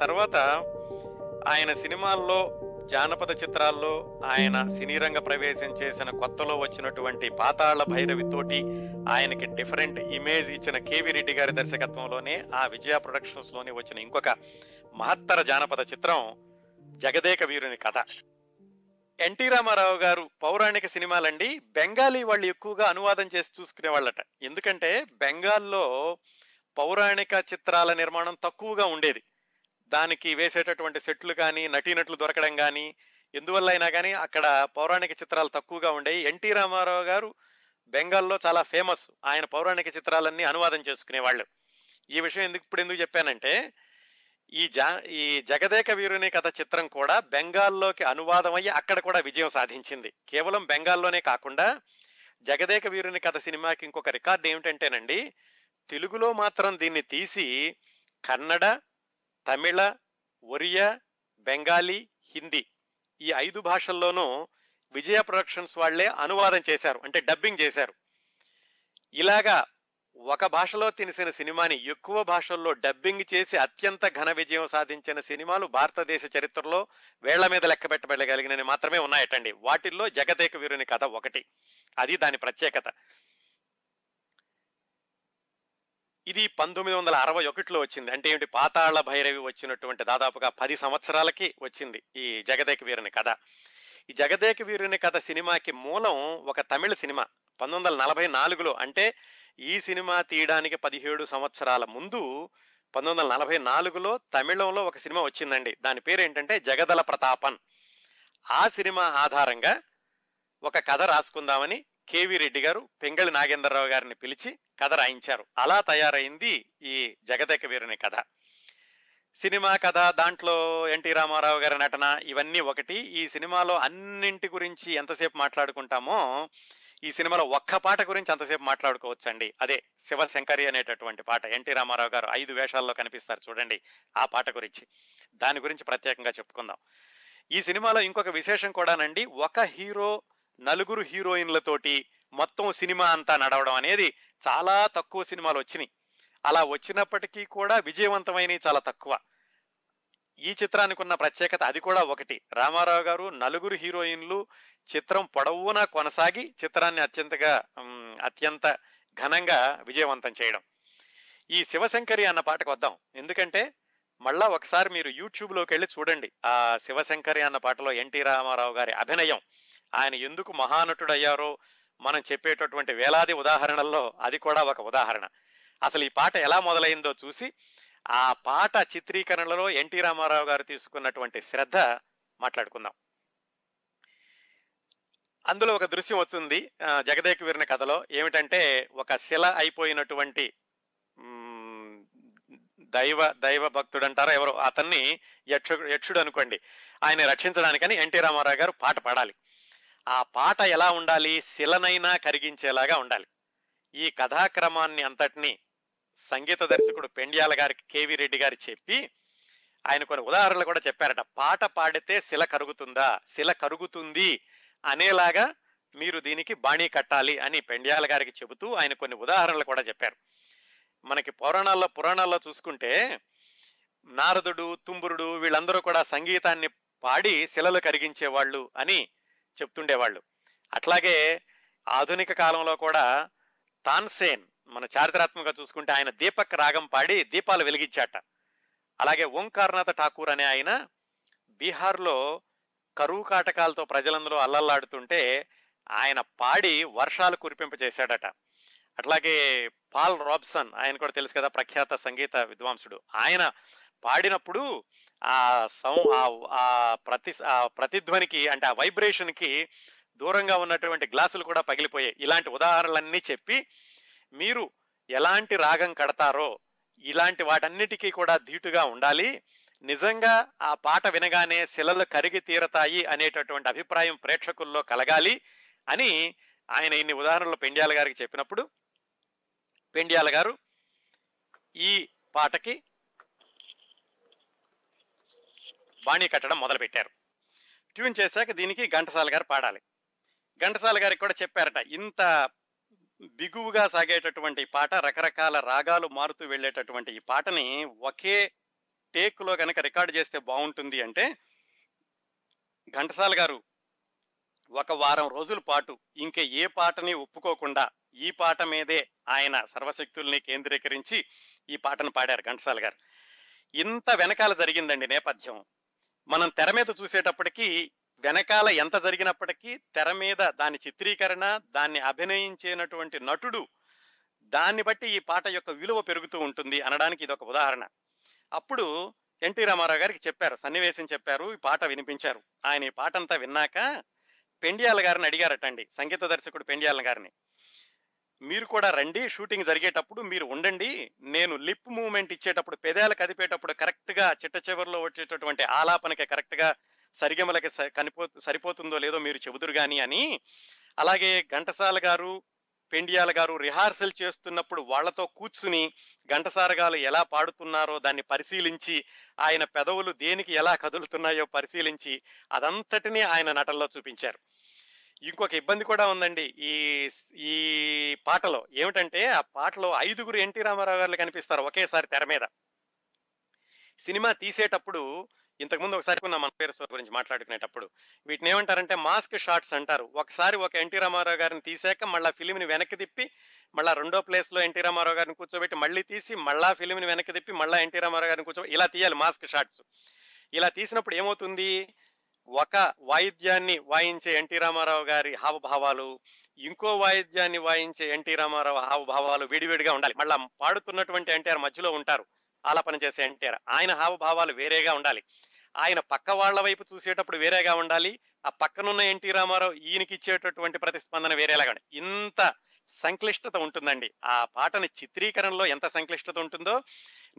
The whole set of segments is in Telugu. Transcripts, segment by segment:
తర్వాత ఆయన సినిమాల్లో జానపద చిత్రాల్లో ఆయన సినీ రంగ ప్రవేశం చేసిన కొత్తలో వచ్చినటువంటి పాతాళ భైరవితోటి ఆయనకి డిఫరెంట్ ఇమేజ్ ఇచ్చిన కేవి రెడ్డి గారి దర్శకత్వంలోనే ఆ విజయ ప్రొడక్షన్స్లోనే వచ్చిన ఇంకొక మహత్తర జానపద చిత్రం జగదేక వీరుని కథ. ఎన్టీ రామారావు గారు పౌరాణిక సినిమాలండి బెంగాలీ వాళ్ళు ఎక్కువగా అనువాదం చేసి చూసుకునే వాళ్ళట. ఎందుకంటే బెంగాల్లో పౌరాణిక చిత్రాల నిర్మాణం తక్కువగా ఉండేది. దానికి వేసేటటువంటి సెట్లు కానీ నటీనట్లు దొరకడం కానీ ఎందువల్ల అయినా కానీ అక్కడ పౌరాణిక చిత్రాలు తక్కువగా ఉండేవి ఎన్టీ రామారావు గారు బెంగాల్లో చాలా ఫేమస్. ఆయన పౌరాణిక చిత్రాలన్నీ అనువాదం చేసుకునేవాళ్ళు. ఈ విషయం ఎందుకు ఇప్పుడు ఎందుకు చెప్పానంటే ఈ జా ఈ జగదేక వీరుని కథ చిత్రం కూడా బెంగాల్లోకి అనువాదం అయ్యి అక్కడ కూడా విజయం సాధించింది. కేవలం బెంగాల్లోనే కాకుండా జగదేక వీరుని కథ సినిమాకి ఇంకొక రికార్డు ఏమిటంటేనండి తెలుగులో మాత్రం దీన్ని తీసి కన్నడ తమిళ ఒరియా బెంగాలీ హిందీ ఈ ఐదు భాషల్లోనూ విజయ ప్రొడక్షన్స్ వాళ్ళే అనువాదం చేశారు అంటే డబ్బింగ్ చేశారు. ఇలాగా ఒక భాషలో తినిసిన సినిమాని ఎక్కువ భాషల్లో డబ్బింగ్ చేసి అత్యంత ఘన విజయం సాధించిన సినిమాలు భారతదేశ చరిత్రలో వేళ్ళ మీద లెక్క పెట్టబడగలిగినవి మాత్రమే ఉన్నాయటండి. వాటిల్లో జగదేక వీరుని కథ ఒకటి. అది దాని ప్రత్యేకత. ఇది పంతొమ్మిది వందల అరవై ఒకటిలో వచ్చింది. అంటే ఏమిటి? పాతాళ భైరవి వచ్చినటువంటి దాదాపుగా పది సంవత్సరాలకి వచ్చింది ఈ జగదేక వీరుని కథ. ఈ జగదేక వీరుని కథ సినిమాకి మూలం ఒక తమిళ సినిమా పంతొమ్మిది వందల నలభై నాలుగులో. అంటే ఈ సినిమా తీయడానికి పదిహేడు సంవత్సరాల ముందు పంతొమ్మిది వందల నలభై నాలుగులో తమిళంలో ఒక సినిమా వచ్చిందండి. దాని పేరు ఏంటంటే జగదల ప్రతాపన్. ఆ సినిమా ఆధారంగా ఒక కథ రాసుకుందామని కేవి రెడ్డి గారు పెంగళి నాగేంద్రరావు గారిని పిలిచి కథ రాయించారు. అలా తయారైంది ఈ జగదేక వీరుని కథ. సినిమా కథ దాంట్లో ఎన్టీ రామారావు గారి నటన ఇవన్నీ ఒకటి. ఈ సినిమాలో అన్నింటి గురించి ఎంతసేపు మాట్లాడుకుంటామో ఈ సినిమాలో ఒక్క పాట గురించి అంతసేపు మాట్లాడుకోవచ్చండి. అదే శివశంకరి అనేటటువంటి పాట ఎన్టీ రామారావు గారు ఐదు వేషాల్లో కనిపిస్తారు చూడండి ఆ పాట గురించి. దాని గురించి ప్రత్యేకంగా చెప్పుకుందాం. ఈ సినిమాలో ఇంకొక విశేషం కూడానండి ఒక హీరో నలుగురు హీరోయిన్లతోటి మొత్తం సినిమా అంతా నడవడం అనేది చాలా తక్కువ సినిమాలు వచ్చినాయి. అలా వచ్చినప్పటికీ కూడా విజయవంతమైనవి చాలా తక్కువ. ఈ చిత్రానికి ఉన్న ప్రత్యేకత అది కూడా ఒకటి. రామారావు గారు నలుగురు హీరోయిన్లు చిత్రం పొడవునా కొనసాగి చిత్రాన్ని అత్యంతగా అత్యంత ఘనంగా విజయవంతం చేయడం. ఈ శివశంకరి అన్న పాటకు వద్దాం. ఎందుకంటే మళ్ళా ఒకసారి మీరు యూట్యూబ్లోకి వెళ్ళి చూడండి. ఆ శివశంకరి అన్న పాటలో ఎన్టీ రామారావు గారి అభినయం. ఆయన ఎందుకు మహానటుడయ్యారో మనం చెప్పేటటువంటి వేలాది ఉదాహరణల్లో అది కూడా ఒక ఉదాహరణ. అసలు ఈ పాట ఎలా మొదలైందో చూసి ఆ పాట చిత్రీకరణలో ఎన్టీ రామారావు గారు తీసుకున్నటువంటి శ్రద్ధ మాట్లాడుకుందాం. అందులో ఒక దృశ్యం వస్తుంది ఆ, జగదేక కథలో. ఏమిటంటే ఒక శిల అయిపోయినటువంటి దైవ దైవ భక్తుడు అంటారా ఎవరో అతన్ని యక్షుడు యక్షుడు అనుకోండి. ఆయన రక్షించడానికని ఎన్టీ రామారావు గారు పాట పాడాలి. ఆ పాట ఎలా ఉండాలి? శిలనైనా కరిగించేలాగా ఉండాలి. ఈ కథాక్రమాన్ని అంతటిని సంగీత దర్శకుడు పెండ్యాల గారికి కేవి రెడ్డి గారు చెప్పి ఆయన కొన్ని ఉదాహరణలు కూడా చెప్పారట. పాట పాడితే శిల కరుగుతుందా? శిల కరుగుతుంది అనేలాగా మీరు దీనికి బాణీ కట్టాలి అని పెండ్యాల గారికి చెబుతూ ఆయన కొన్ని ఉదాహరణలు కూడా చెప్పారు. మనకి పురాణాల్లో పురాణాల్లో చూసుకుంటే నారదుడు తుంబురుడు వీళ్ళందరూ కూడా సంగీతాన్ని పాడి శిలలు కరిగించేవాళ్ళు అని చెప్తుండేవాళ్ళు. అట్లాగే ఆధునిక కాలంలో కూడా తాన్సేన్ మన చారిత్రాత్మకంగా చూసుకుంటే ఆయన దీపక్ రాగం పాడి దీపాలు వెలిగించాట. అలాగే ఓంకారనాథ ఠాకూర్ అనే ఆయన బీహార్లో కరువు కాటకాలతో ప్రజలందరూ అల్లల్లాడుతుంటే ఆయన పాడి వర్షాలు కురిపింపజేశాడట అట్లాగే పాల్ రాబ్సన్ ఆయన కూడా తెలుసు కదా ప్రఖ్యాత సంగీత విద్వాంసుడు. ఆయన పాడినప్పుడు ఆ సౌ ఆ- ప్రతి ఆ ప్రతిధ్వనికి అంటే ఆ వైబ్రేషన్కి దూరంగా ఉన్నటువంటి గ్లాసులు కూడా పగిలిపోయాయి. ఇలాంటి ఉదాహరణలన్నీ చెప్పి మీరు ఎలాంటి రాగం కడతారో ఇలాంటి వాటన్నిటికీ కూడా ధీటుగా ఉండాలి. నిజంగా ఆ పాట వినగానే శిలలు కరిగి తీరతాయి అనేటటువంటి అభిప్రాయం ప్రేక్షకుల్లో కలగాలి అని ఆయన ఇన్ని ఉదాహరణలు పెండ్యాల గారికి చెప్పినప్పుడు పెండ్యాల గారు ఈ పాటకి బాణీ కట్టడం మొదలుపెట్టారు. ట్యూన్ చేశాక దీనికి ఘంటసాల గారు పాడాలి. ఘంటసాల గారికి కూడా చెప్పారట ఇంత బిగువుగా సాగేటటువంటి పాట రకరకాల రాగాలు మారుతూ వెళ్ళేటటువంటి ఈ పాటని ఒకే టేక్లో కనుక రికార్డు చేస్తే బాగుంటుంది అంటే ఘంటసాల గారు ఒక వారం రోజుల పాటు ఇంక ఏ పాటని ఒప్పుకోకుండా ఈ పాట మీదే ఆయన సర్వశక్తుల్ని కేంద్రీకరించి ఈ పాటను పాడారు ఘంటసాల గారు. ఇంత వెనకాల జరిగిందండి నేపథ్యం. మనం తెర మీద చూసేటప్పటికీ వెనకాల ఎంత జరిగినప్పటికీ తెర మీద దాని చిత్రీకరణ దాన్ని అభినయించేనటువంటి నటుడు దాన్ని బట్టి ఈ పాట యొక్క విలువ పెరుగుతూ ఉంటుంది అనడానికి ఇది ఒక ఉదాహరణ. అప్పుడు ఎన్టీ రామారావు గారికి చెప్పారు సన్నివేశం చెప్పారు ఈ పాట వినిపించారు. ఆయన ఈ పాట అంతా విన్నాక పెండియాల గారిని అడిగారటండి సంగీత దర్శకుడు పెండియాల గారిని. మీరు కూడా రండి. షూటింగ్ జరిగేటప్పుడు మీరు ఉండండి. నేను లిప్ మూమెంట్ ఇచ్చేటప్పుడు పెదాలు కదిపేటప్పుడు కరెక్ట్గా చిట్ట చివరిలో వచ్చేటటువంటి ఆలాపనకి కరెక్ట్గా సరిగమలకి కనిపో సరిపోతుందో లేదో మీరు చెబుదురు కానీ అని. అలాగే ఘంటసాల గారు పెండియాల గారు రిహార్సల్ చేస్తున్నప్పుడు వాళ్ళతో కూర్చుని ఘంటసారగాలు ఎలా పాడుతున్నారో దాన్ని పరిశీలించి ఆయన పెదవులు దేనికి ఎలా కదులుతున్నాయో పరిశీలించి అదంతటినీ ఆయన నటనలో చూపించారు. ఇంకొక ఇబ్బంది కూడా ఉందండి. ఈ ఈ పాటలో ఏమిటంటే ఆ పాటలో ఐదుగురు ఎన్టీ రామారావు గారు కనిపిస్తారు ఒకేసారి తెర మీద. సినిమా తీసేటప్పుడు ఇంతకుముందు ఒకసారి మన మన పేరు గురించి మాట్లాడుకునేటప్పుడు. వీటిని ఏమంటారంటే మాస్క్ షాట్స్ అంటారు. ఒకసారి ఒక ఎన్టీ రామారావు గారిని తీసాక మళ్ళీ ఫిలింని వెనక్కి తిప్పి మళ్ళీ రెండో ప్లేస్లో ఎన్టీ రామారావు గారిని కూర్చోబెట్టి మళ్ళీ తీసి మళ్ళా ఫిలింని వెనక్కి తిప్పి మళ్ళీ ఎన్టీ రామారావు గారిని కూర్చో ఇలా తీయాలి మాస్క్ షాట్స్. ఇలా తీసినప్పుడు ఏమవుతుంది? ఒక వాయిద్యాన్ని వాయించే ఎన్టీ రామారావు గారి హావభావాలు ఇంకో వాయిద్యాన్ని వాయించే ఎన్టీ రామారావు హావభావాలు విడివిడిగా ఉండాలి. మళ్ళా పాడుతున్నటువంటి ఎన్టీఆర్ మధ్యలో ఉంటారు. ఆలాపన చేసే ఎన్టీఆర్. ఆయన హావభావాలు వేరేగా ఉండాలి. ఆయన పక్క వాళ్ళ వైపు చూసేటప్పుడు వేరేగా ఉండాలి. ఆ పక్కనున్న ఎన్టీ రామారావు ఈయనకి ఇచ్చేటటువంటి ప్రతిస్పందన వేరేలాగా ఉండాలి. ఇంత సంక్లిష్టత ఉంటుందండి. ఆ పాటని చిత్రీకరణలో ఎంత సంక్లిష్టత ఉంటుందో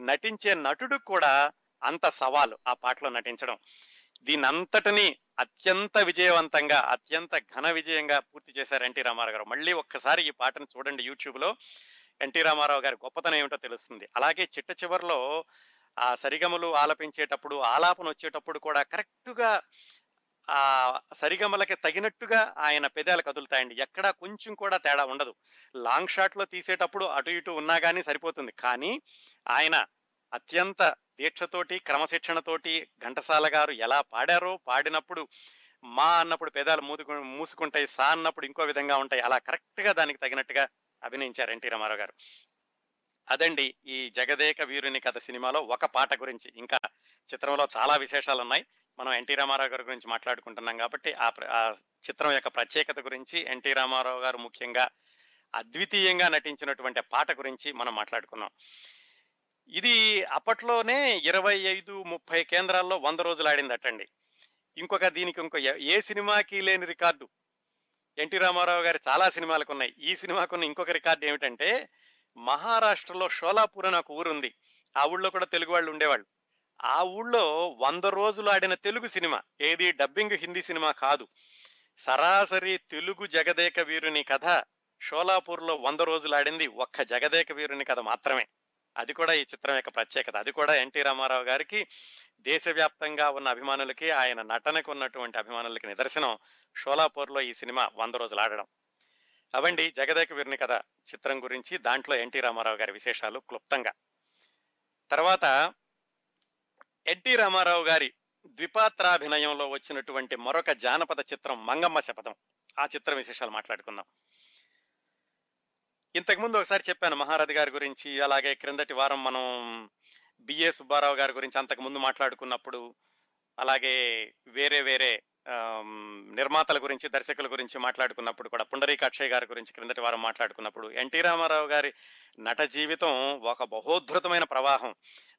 నటించే నటుడు కూడా అంత సవాలు ఆ పాటలో నటించడం. దీని అత్యంత విజయవంతంగా అత్యంత ఘన విజయంగా పూర్తి చేశారు ఎన్టీ రామారావు గారు. మళ్ళీ ఒక్కసారి ఈ పాటను చూడండి యూట్యూబ్లో. ఎన్టీ రామారావు గారి గొప్పతనం ఏమిటో తెలుస్తుంది. అలాగే చిట్ట చివరిలో ఆ సరిగమలు ఆలపించేటప్పుడు ఆలాపన వచ్చేటప్పుడు కూడా కరెక్ట్గా ఆ సరిగమలకి తగినట్టుగా ఆయన పెదాలు కదులుతాయండి. ఎక్కడా కొంచెం కూడా తేడా ఉండదు. లాంగ్ షాట్లో తీసేటప్పుడు అటు ఇటు ఉన్నా కానీ సరిపోతుంది. కానీ ఆయన అత్యంత దీక్షతోటి క్రమశిక్షణతోటి ఘంటసాల గారు ఎలా పాడారో పాడినప్పుడు మా అన్నప్పుడు పెదాలు మూదుకు మూసుకుంటాయి సా అన్నప్పుడు ఇంకో విధంగా ఉంటాయి అలా కరెక్ట్గా దానికి తగినట్టుగా అభినయించారు ఎన్టీ రామారావు గారు. అదండి ఈ జగదేక వీరుని కథ సినిమాలో ఒక పాట గురించి. ఇంకా చిత్రంలో చాలా విశేషాలు ఉన్నాయి మనం ఎన్టీ రామారావు గారి గురించి మాట్లాడుకుంటున్నాం కాబట్టి ఆ ప్ర- ఆ చిత్రం యొక్క ప్రత్యేకత గురించి ఎన్టీ రామారావు గారు ముఖ్యంగా అద్వితీయంగా నటించినటువంటి పాట గురించి మనం మాట్లాడుకున్నాం. ఇది అప్పట్లోనే ఇరవై ఐదు ముప్పై కేంద్రాల్లో వంద రోజులు ఆడిందటండి. ఇంకొక దీనికి ఇంకో ఏ- సినిమాకి లేని రికార్డు. ఎన్టీ రామారావు గారి చాలా సినిమాలకు ఉన్నాయి ఈ సినిమాకున్న ఇంకొక రికార్డు ఏమిటంటే మహారాష్ట్రలో షోలాపూర్ అని ఒక ఊరుంది. ఆ ఊళ్ళో కూడా తెలుగు వాళ్ళు ఉండేవాళ్ళు. ఆ ఊళ్ళో వంద రోజులు ఆడిన తెలుగు సినిమా. ఏది డబ్బింగ్ హిందీ సినిమా కాదు. సరాసరి తెలుగు జగదేక వీరుని కథ షోలాపూర్లో వంద రోజులు ఆడింది ఒక్క జగదేక వీరుని కథ మాత్రమే. అది కూడా ఈ చిత్రం యొక్క ప్రత్యేకత. అది కూడా ఎన్టీ రామారావు గారికి దేశవ్యాప్తంగా ఉన్న అభిమానులకి ఆయన నటనకు ఉన్నటువంటి అభిమానులకి నిదర్శనం షోలాపూర్లో ఈ సినిమా వంద రోజులు ఆడడం. అవండి జగదేక వీరుని కథ చిత్రం గురించి దాంట్లో ఎన్టీ రామారావు గారి విశేషాలు క్లుప్తంగా. తర్వాత ఎన్టీ రామారావు గారి ద్విపాత్రాభినయంలో వచ్చినటువంటి మరొక జానపద చిత్రం మంగమ్మ శపథం. ఆ చిత్ర విశేషాలు మాట్లాడుకుందాం. ఇంతకుముందు ఒకసారి చెప్పాను మహారథి గారి గురించి అలాగే క్రిందటి వారం మనం బిఏ సుబ్బారావు గారి గురించి అంతకుముందు మాట్లాడుకున్నప్పుడు అలాగే వేరే వేరే నిర్మాతల గురించి దర్శకుల గురించి మాట్లాడుకున్నప్పుడు కూడా పుండరీక అక్షయ్ గారి గురించి క్రిందటి వారం మాట్లాడుకున్నప్పుడు ఎన్టీ రామారావు గారి నట జీవితం ఒక బహోద్ధృతమైన ప్రవాహం.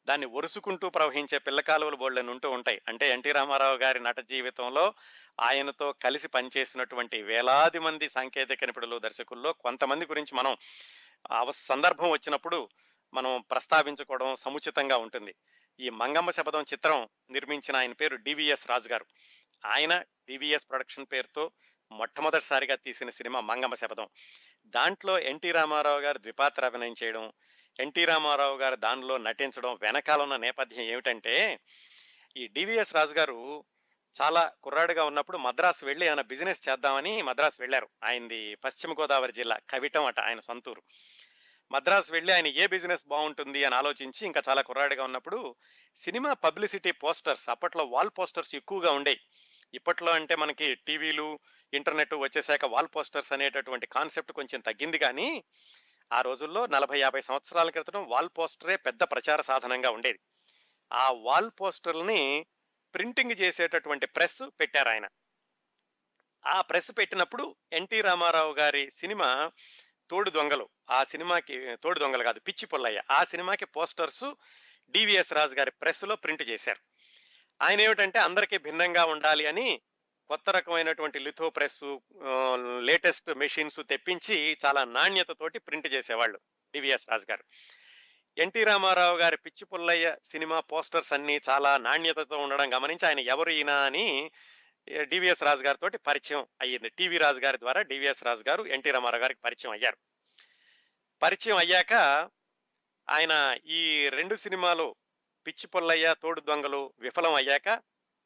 దాన్ని ఒరుసుకుంటూ ప్రవహించే పిల్ల కాలువలు బోళ్ళని ఉంటూ ఉంటాయి. అంటే ఎన్టీ రామారావు గారి నట జీవితంలో ఆయనతో కలిసి పనిచేసినటువంటి వేలాది మంది సాంకేతిక నిపుణులు దర్శకుల్లో కొంతమంది గురించి మనం అవ సందర్భం వచ్చినప్పుడు మనం ప్రస్తావించుకోవడం సముచితంగా ఉంటుంది. ఈ మంగమ్మ శపథం చిత్రం నిర్మించిన ఆయన పేరు డివిఎస్ రాజు గారు ఆయన డివిఎస్ ప్రొడక్షన్ పేరుతో మొట్టమొదటిసారిగా తీసిన సినిమా మంగమ్మ శపథం. దాంట్లో ఎన్టీ రామారావు గారు ద్విపాత్ర అభినయం చేయడం ఎన్టీ రామారావు గారు దానిలో నటించడం వెనకాల ఉన్న నేపథ్యం ఏమిటంటే ఈ డివిఎస్ రాజు గారు చాలా కుర్రాడుగా ఉన్నప్పుడు మద్రాసు వెళ్ళి ఆయన బిజినెస్ చేద్దామని మద్రాసు వెళ్ళారు. ఆయనది పశ్చిమ గోదావరి జిల్లా కవిటం అట ఆయన సొంతూరు. మద్రాసు వెళ్ళి ఆయన ఏ బిజినెస్ బాగుంటుంది అని ఆలోచించి ఇంకా చాలా కుర్రాడిగా ఉన్నప్పుడు సినిమా పబ్లిసిటీ పోస్టర్స్ అప్పట్లో వాల్ పోస్టర్స్ ఎక్కువగా ఉండేవి ఇప్పట్లో అంటే మనకి టీవీలు ఇంటర్నెట్ వచ్చేసాక వాల్ పోస్టర్స్ అనేటటువంటి కాన్సెప్ట్ కొంచెం తగ్గింది కానీ ఆ రోజుల్లో నలభై యాభై సంవత్సరాల క్రితం వాల్ పోస్టరే పెద్ద ప్రచార సాధనంగా ఉండేది. ఆ వాల్ పోస్టర్ని ప్రింటింగ్ చేసేటటువంటి ప్రెస్ పెట్టారు ఆయన ఆ ప్రెస్ పెట్టినప్పుడు ఎన్టీ రామారావు గారి సినిమా తోడు దొంగలు. ఆ సినిమాకి తోడు దొంగలు కాదు పిచ్చి పుల్లయ్య. ఆ సినిమాకి పోస్టర్స్ డివిఎస్ రాజు గారి ప్రెస్లో ప్రింట్ చేశారు. ఆయన ఏమిటంటే అందరికీ భిన్నంగా ఉండాలి అని కొత్త రకమైనటువంటి లిథో ప్రెస్ లేటెస్ట్ మెషిన్స్ తెప్పించి చాలా నాణ్యతతోటి ప్రింట్ చేసేవాళ్ళు డివిఎస్ రాజు గారు ఎన్టీ రామారావు గారి పిచ్చి పుల్లయ్య సినిమా పోస్టర్స్ అన్నీ చాలా నాణ్యతతో ఉండడం గమనించి ఆయన ఎవరు ఈయన అని డివిఎస్ రాజు గారితో పరిచయం అయ్యింది. టీవీ రాజు గారి ద్వారా డివిఎస్ రాజు గారు ఎన్టీ రామారావు గారికి పరిచయం అయ్యారు. పరిచయం అయ్యాక ఆయన ఈ రెండు సినిమాలు పిచ్చి పుల్లయ్య తోడు దొంగలు విఫలం అయ్యాక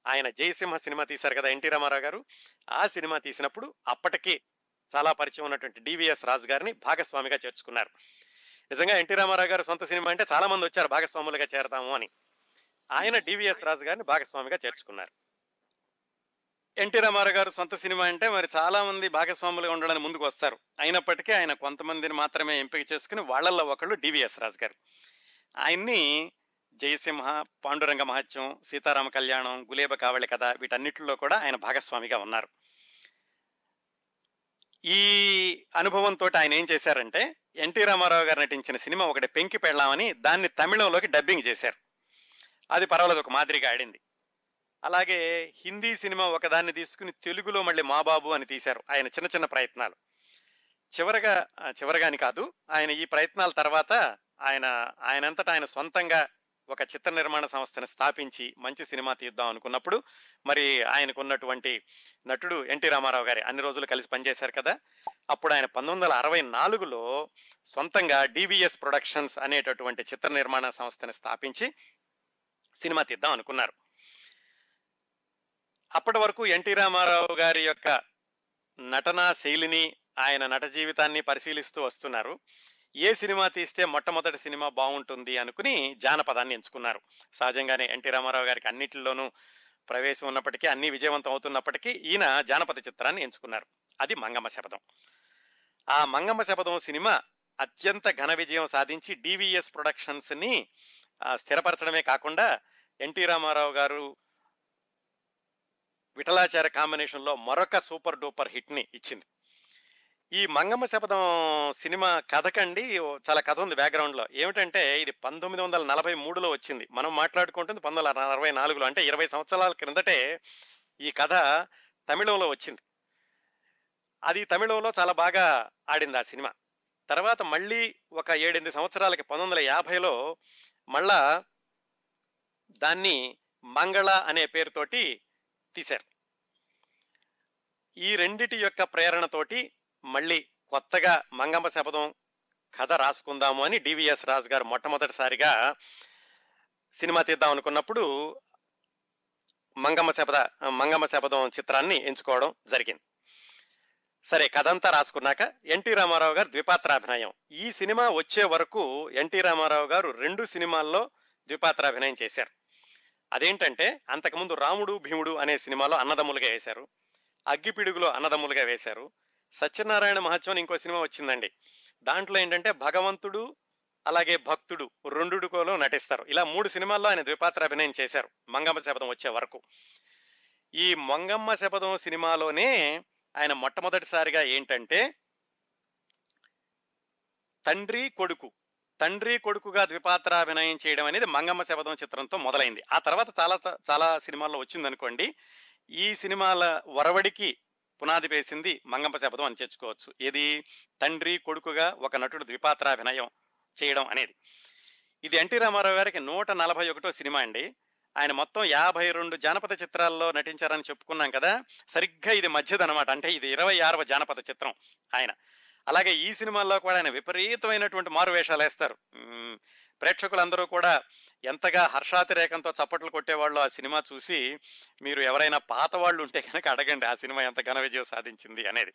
ఆయన జయసింహ సినిమా తీశారు కదా ఎన్టీ రామారావు గారు. ఆ సినిమా తీసినప్పుడు అప్పటికి చాలా పరిచయం ఉన్నటువంటి డివిఎస్ రాజు గారిని భాగస్వామిగా చేర్చుకున్నారు. నిజంగా ఎన్టీ రామారావు గారు సొంత సినిమా అంటే చాలా మంది వచ్చారు భాగస్వాములుగా చేరతాము అని. ఆయన డివిఎస్ రాజు గారిని భాగస్వామిగా చేర్చుకున్నారు. ఎన్టీ రామారావు గారు సొంత సినిమా అంటే మరి చాలా మంది భాగస్వాములుగా ఉండడానికి ముందుకు వస్తారు. అయినప్పటికీ ఆయన కొంతమందిని మాత్రమే ఎంపిక చేసుకుని వాళ్ళల్లో ఒకళ్ళు డివిఎస్ రాజు గారు. ఆయన్ని జయసింహ పాండురంగ మహత్యం సీతారామ కళ్యాణం గులేబ కావళి కథ వీటన్నిటిలో కూడా ఆయన భాగస్వామిగా ఉన్నారు. ఈ అనుభవంతో ఆయన ఏం చేశారంటే ఎన్టీ రామారావు గారు నటించిన సినిమా ఒకటి పెంకి పెళ్ళామని దాన్ని తమిళంలోకి డబ్బింగ్ చేశారు. అది పర్వాలేదు ఒక మాదిరిగా ఆడింది. అలాగే హిందీ సినిమా ఒకదాన్ని తీసుకుని తెలుగులో మళ్ళీ మా బాబు అని తీశారు. ఆయన చిన్న చిన్న ప్రయత్నాలు. చివరగా చివరగాని కాదు ఆయన ఈ ప్రయత్నాల తర్వాత ఆయన ఆయనంతటా ఆయన సొంతంగా ఒక చిత్ర నిర్మాణ సంస్థను స్థాపించి మంచి సినిమా తీద్దాం అనుకున్నప్పుడు మరి ఆయనకున్నటువంటి నటుడు ఎన్టీ రామారావు గారి అన్ని రోజులు కలిసి పనిచేశారు కదా? అప్పుడు ఆయన పంతొమ్మిది వందల అరవై నాలుగులో సొంతంగా డివిఎస్ ప్రొడక్షన్స్ అనేటటువంటి చిత్ర నిర్మాణ సంస్థని స్థాపించి సినిమా తీద్దాం అనుకున్నారు. అప్పటి వరకు ఎన్టీ రామారావు గారి యొక్క నటనా శైలిని ఆయన నట జీవితాన్ని పరిశీలిస్తూ వస్తున్నారు. ఏ సినిమా తీస్తే మొట్టమొదటి సినిమా బాగుంటుంది అనుకుని జానపదాన్ని ఎంచుకున్నారు. సహజంగానే ఎన్టీ రామారావు గారికి అన్నింటిలోనూ ప్రవేశం ఉన్నప్పటికీ అన్ని విజయవంతం అవుతున్నప్పటికీ ఈయన జానపద చిత్రాన్ని ఎంచుకున్నారు. అది మంగమ్మ శపథం. ఆ మంగమ్మ శపథం సినిమా అత్యంత ఘన విజయం సాధించి డివిఎస్ ప్రొడక్షన్స్ని స్థిరపరచడమే కాకుండా ఎన్టీ రామారావు గారు విఠలాచార్య కాంబినేషన్లో మరొక సూపర్ డూపర్ హిట్ని ఇచ్చింది. ఈ మంగమ్మ శపథం సినిమా కథకండి. చాలా కథ ఉంది బ్యాక్గ్రౌండ్లో. ఏమిటంటే ఇది పంతొమ్మిది వందల నలభై మూడులో వచ్చింది. మనం మాట్లాడుకుంటుంది పంతొమ్మిది వందల అరవై నాలుగులో. అంటే ఇరవై సంవత్సరాల క్రిందటే ఈ కథ తమిళంలో వచ్చింది. అది తమిళంలో చాలా బాగా ఆడింది ఆ సినిమా. తర్వాత మళ్ళీ ఒక ఏడెనిమిది సంవత్సరాలకి పంతొమ్మిది వందల యాభైలో మళ్ళా దాన్ని మంగళ అనే పేరుతోటి తీశారు. ఈ రెండిటి యొక్క ప్రేరణతోటి మళ్ళీ కొత్తగా మంగమ్మ శపథం కథ రాసుకుందాము అని డివిఎస్ రాజు గారు మొట్టమొదటిసారిగా సినిమా తీద్దాం అనుకున్నప్పుడు మంగమ్మ శపథ మంగమ్మ శపథం చిత్రాన్ని ఎంచుకోవడం జరిగింది. సరే కథంతా రాసుకున్నాక ఎన్టీ రామారావు గారు ద్విపాత్రాభినయం. ఈ సినిమా వచ్చే వరకు ఎన్టీ రామారావు గారు రెండు సినిమాల్లో ద్విపాత్రాభినయం చేశారు. అదేంటంటే అంతకుముందు రాముడు భీముడు అనే సినిమాలో అన్నదమ్ములుగా వేశారు. అగ్గిపిడుగులో అన్నదమ్ములుగా వేశారు. సత్యనారాయణ మహత్యం ఇంకో సినిమా వచ్చిందండి. దాంట్లో ఏంటంటే భగవంతుడు అలాగే భక్తుడు రెండుకోలో నటిస్తారు. ఇలా మూడు సినిమాల్లో ఆయన ద్విపాత్ర అభినయం చేశారు. మంగమ్మ శపథం వచ్చే వరకు. ఈ మంగమ్మ శపథం సినిమాలోనే ఆయన మొట్టమొదటిసారిగా ఏంటంటే తండ్రి కొడుకు తండ్రి కొడుకుగా ద్విపాత్ర అభినయం చేయడం అనేది మంగమ్మ శపథం చిత్రంతో మొదలైంది. ఆ తర్వాత చాలా చాలా సినిమాల్లో వచ్చిందనుకోండి. ఈ సినిమాల వరవడికి పునాది వేసింది మంగంప శపథం అని చేర్చుకోవచ్చు. ఏది? తండ్రి కొడుకుగా ఒక నటుడు ద్విపాత్రాభినయం చేయడం అనేది. ఇది ఎన్టీ రామారావు గారికి నూట నలభై ఒకటో సినిమా అండి. ఆయన మొత్తం యాభై రెండు జానపద చిత్రాల్లో నటించారని చెప్పుకున్నాం కదా సరిగ్గా ఇది మధ్యదనమాట. అంటే ఇది ఇరవై ఆరవ జానపద చిత్రం ఆయన. అలాగే ఈ సినిమాల్లో కూడా ఆయన విపరీతమైనటువంటి మారువేషాలు వేస్తారు. ప్రేక్షకులందరూ కూడా ఎంతగా హర్షాతిరేకంతో చప్పట్లు కొట్టేవాళ్ళు ఆ సినిమా చూసి మీరు ఎవరైనా పాత వాళ్ళు ఉంటే కనుక అడగండి ఆ సినిమా ఎంత ఘన విజయం సాధించింది అనేది.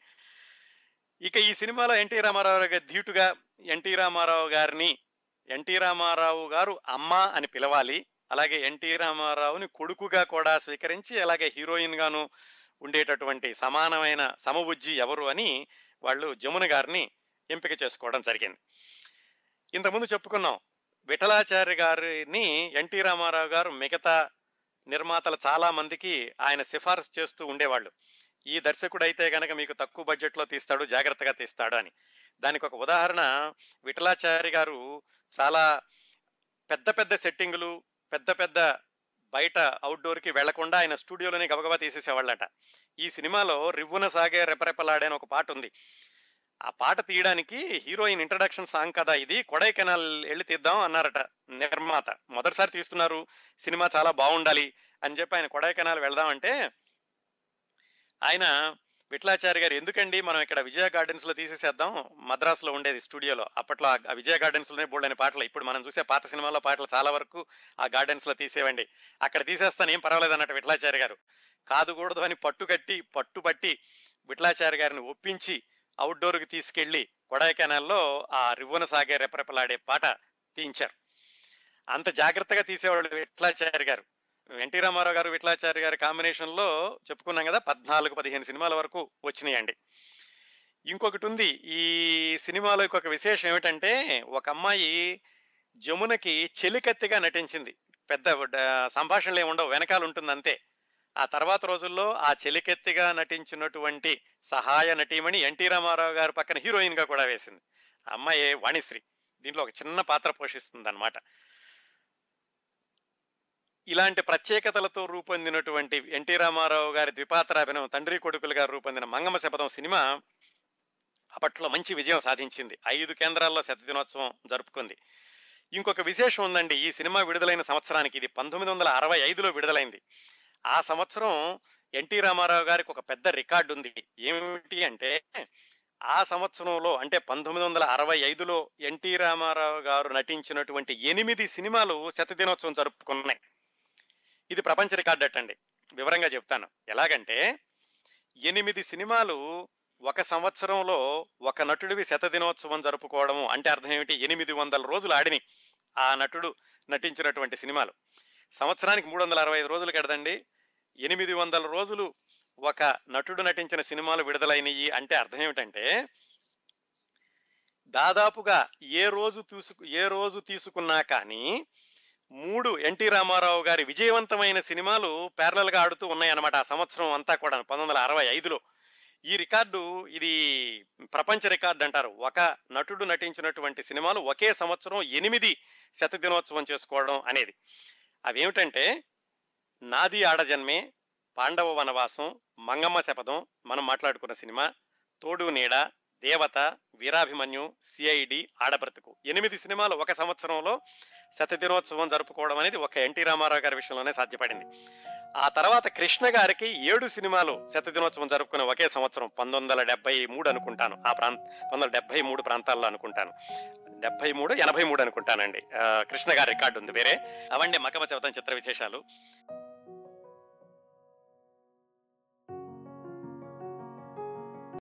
ఇక ఈ సినిమాలో ఎన్టీ రామారావు గారి ధీటుగా ఎన్టీ రామారావు గారిని ఎన్టీ రామారావు గారు అమ్మ అని పిలవాలి అలాగే ఎన్టీ రామారావుని కొడుకుగా కూడా స్వీకరించి అలాగే హీరోయిన్గాను ఉండేటటువంటి సమానమైన సమబుజ్జి ఎవరు అని వాళ్ళు జమున గారిని ఎంపిక చేసుకోవడం జరిగింది. ఇంతకుముందు చెప్పుకున్నాం విఠలాచార్య గారిని ఎన్టీ రామారావు గారు మిగతా నిర్మాతలు చాలా మందికి ఆయన సిఫార్సు చేస్తూ ఉండేవాళ్ళు. ఈ దర్శకుడు అయితే గనక మీకు తక్కువ బడ్జెట్లో తీస్తాడు జాగ్రత్తగా తీస్తాడు అని. దానికి ఒక ఉదాహరణ విఠలాచార్య గారు చాలా పెద్ద పెద్ద సెట్టింగులు పెద్ద పెద్ద బయట అవుట్డోర్కి వెళ్ళకుండా ఆయన స్టూడియోలోనే గబగబా తీసేసేవాళ్ళట. ఈ సినిమాలో రివ్వున సాగే రెపరెపలాడే అని ఒక పాట ఉంది ఆ పాట తీయడానికి హీరోయిన్ ఇంట్రడక్షన్ సాంగ్ కదా ఇది. కొడైకెనాల్ వెళ్ళి తీద్దాం అన్నారట నిర్మాత. మొదటిసారి తీస్తున్నారు. సినిమా చాలా బాగుండాలి అని చెప్పి ఆయన కొడైకెనాల్ వెళ్దామంటే ఆయన విఠలాచారి గారు ఎందుకండి మనం ఇక్కడ విజయ గార్డెన్స్లో తీసేసేద్దాం? మద్రాసులో ఉండేది స్టూడియోలో. అప్పట్లో ఆ విజయ గార్డెన్స్లోనే బోల్డని పాటలు. ఇప్పుడు మనం చూసే పాత సినిమాలో పాటలు చాలా వరకు ఆ గార్డెన్స్లో తీసేవండి. అక్కడ తీసేస్తాను ఏం పర్వాలేదు అన్నట్టు విఠలాచారి గారు. కాదుకూడదు అని పట్టుకట్టి పట్టుబట్టి విఠలాచారి గారిని ఒప్పించి అవుట్డోర్కి తీసుకెళ్ళి కొడైకెనాల్లో ఆ రివ్వన సాగే రెపరెపలాడే పాట తీయించారు. అంత జాగ్రత్తగా తీసేవాళ్ళు విట్లాచారి గారు. ఎన్టీ రామారావు గారు విట్లాచారి గారి కాంబినేషన్లో చెప్పుకున్నాం కదా పద్నాలుగు పదిహేను సినిమాల వరకు వచ్చినాయండి. ఇంకొకటి ఉంది ఈ సినిమాలో ఇంకొక విశేషం ఏమిటంటే ఒక అమ్మాయి జమునకి చెలికత్తిగా నటించింది. పెద్ద సంభాషణలు ఏమి ఉండవు వెనకాల ఉంటుంది అంతే ఆ తర్వాత రోజుల్లో ఆ చెలికెత్తిగా నటించినటువంటి సహాయ నటీమణి ఎన్టీ రామారావు గారి పక్కన హీరోయిన్గా కూడా వేసింది. అమ్మాయి వాణిశ్రీ. దీంట్లో ఒక చిన్న పాత్ర పోషిస్తుంది అనమాట ఇలాంటి ప్రత్యేకతలతో రూపొందినటువంటి ఎన్టీ రామారావు గారి ద్విపాత్రాభినయం తండ్రి కొడుకులుగా రూపొందిన మంగమ్మ శపథం సినిమా అప్పట్లో మంచి విజయం సాధించింది. ఐదు కేంద్రాల్లో శత దినోత్సవం జరుపుకుంది. ఇంకొక విశేషం ఉందండి ఈ సినిమా విడుదలైన సంవత్సరానికి ఇది పంతొమ్మిది వందల అరవై ఐదులో విడుదలైంది. ఆ సంవత్సరం ఎన్టీ రామారావు గారికి ఒక పెద్ద రికార్డు ఉంది. ఏమిటి అంటే ఆ సంవత్సరంలో అంటే పంతొమ్మిది వందల అరవై ఐదులో ఎన్టీ రామారావు గారు నటించినటువంటి ఎనిమిది సినిమాలు శతదినోత్సవం జరుపుకున్నాయి. ఇది ప్రపంచ రికార్డు అట్టండి. వివరంగా చెప్తాను. ఎలాగంటే ఎనిమిది సినిమాలు ఒక సంవత్సరంలో ఒక నటుడివి శతదినోత్సవం జరుపుకోవడము అంటే అర్థం ఏమిటి? ఎనిమిది వందల రోజులు ఆడిని ఆ నటుడు నటించినటువంటి సినిమాలు. సంవత్సరానికి మూడు వందల అరవై ఐదు రోజులు కడదండి ఎనిమిది వందల రోజులు ఒక నటుడు నటించిన సినిమాలు విడుదలైనవి అంటే అర్థం ఏమిటంటే దాదాపుగా ఏ రోజు తీసుకు ఏ రోజు తీసుకున్నా కానీ మూడు ఎన్టీ రామారావు గారి విజయవంతమైన సినిమాలు పేరల్గా ఆడుతూ ఉన్నాయన్నమాట ఆ సంవత్సరం అంతా కూడా పంతొమ్మిది వందల అరవై ఐదులో. ఈ రికార్డు ఇది ప్రపంచ రికార్డు అంటారు. ఒక నటుడు నటించినటువంటి సినిమాలు ఒకే సంవత్సరం ఎనిమిది శతదినోత్సవం చేసుకోవడం అనేది. అవేమిటంటే నాది ఆడజన్మే పాండవ వనవాసం మంగమ్మ శపథం మనం మాట్లాడుకున్న సినిమా తోడు నీడ దేవత వీరాభిమన్యు సిఐడి ఆడబ్రతుకు ఎనిమిది సినిమాలు ఒక సంవత్సరంలో శతదినోత్సవం జరుపుకోవడం అనేది ఒక ఎన్టీ రామారావు గారి విషయంలోనే సాధ్యపడింది. ఆ తర్వాత కృష్ణ గారికి ఏడు సినిమాలు శతదినోత్సవం జరుపుకునే ఒకే సంవత్సరం పంతొమ్మిది వందల డెబ్బై మూడు అనుకుంటాను. ఆ ప్రాంత పంతొమ్మిది డెబ్బై మూడు ప్రాంతాల్లో అనుకుంటాను. డెబ్బై మూడు ఎనభై మూడు అనుకుంటానండి. కృష్ణ గారి రికార్డు ఉంది వేరే. అవండి మకమ చవతం చిత్ర విశేషాలు.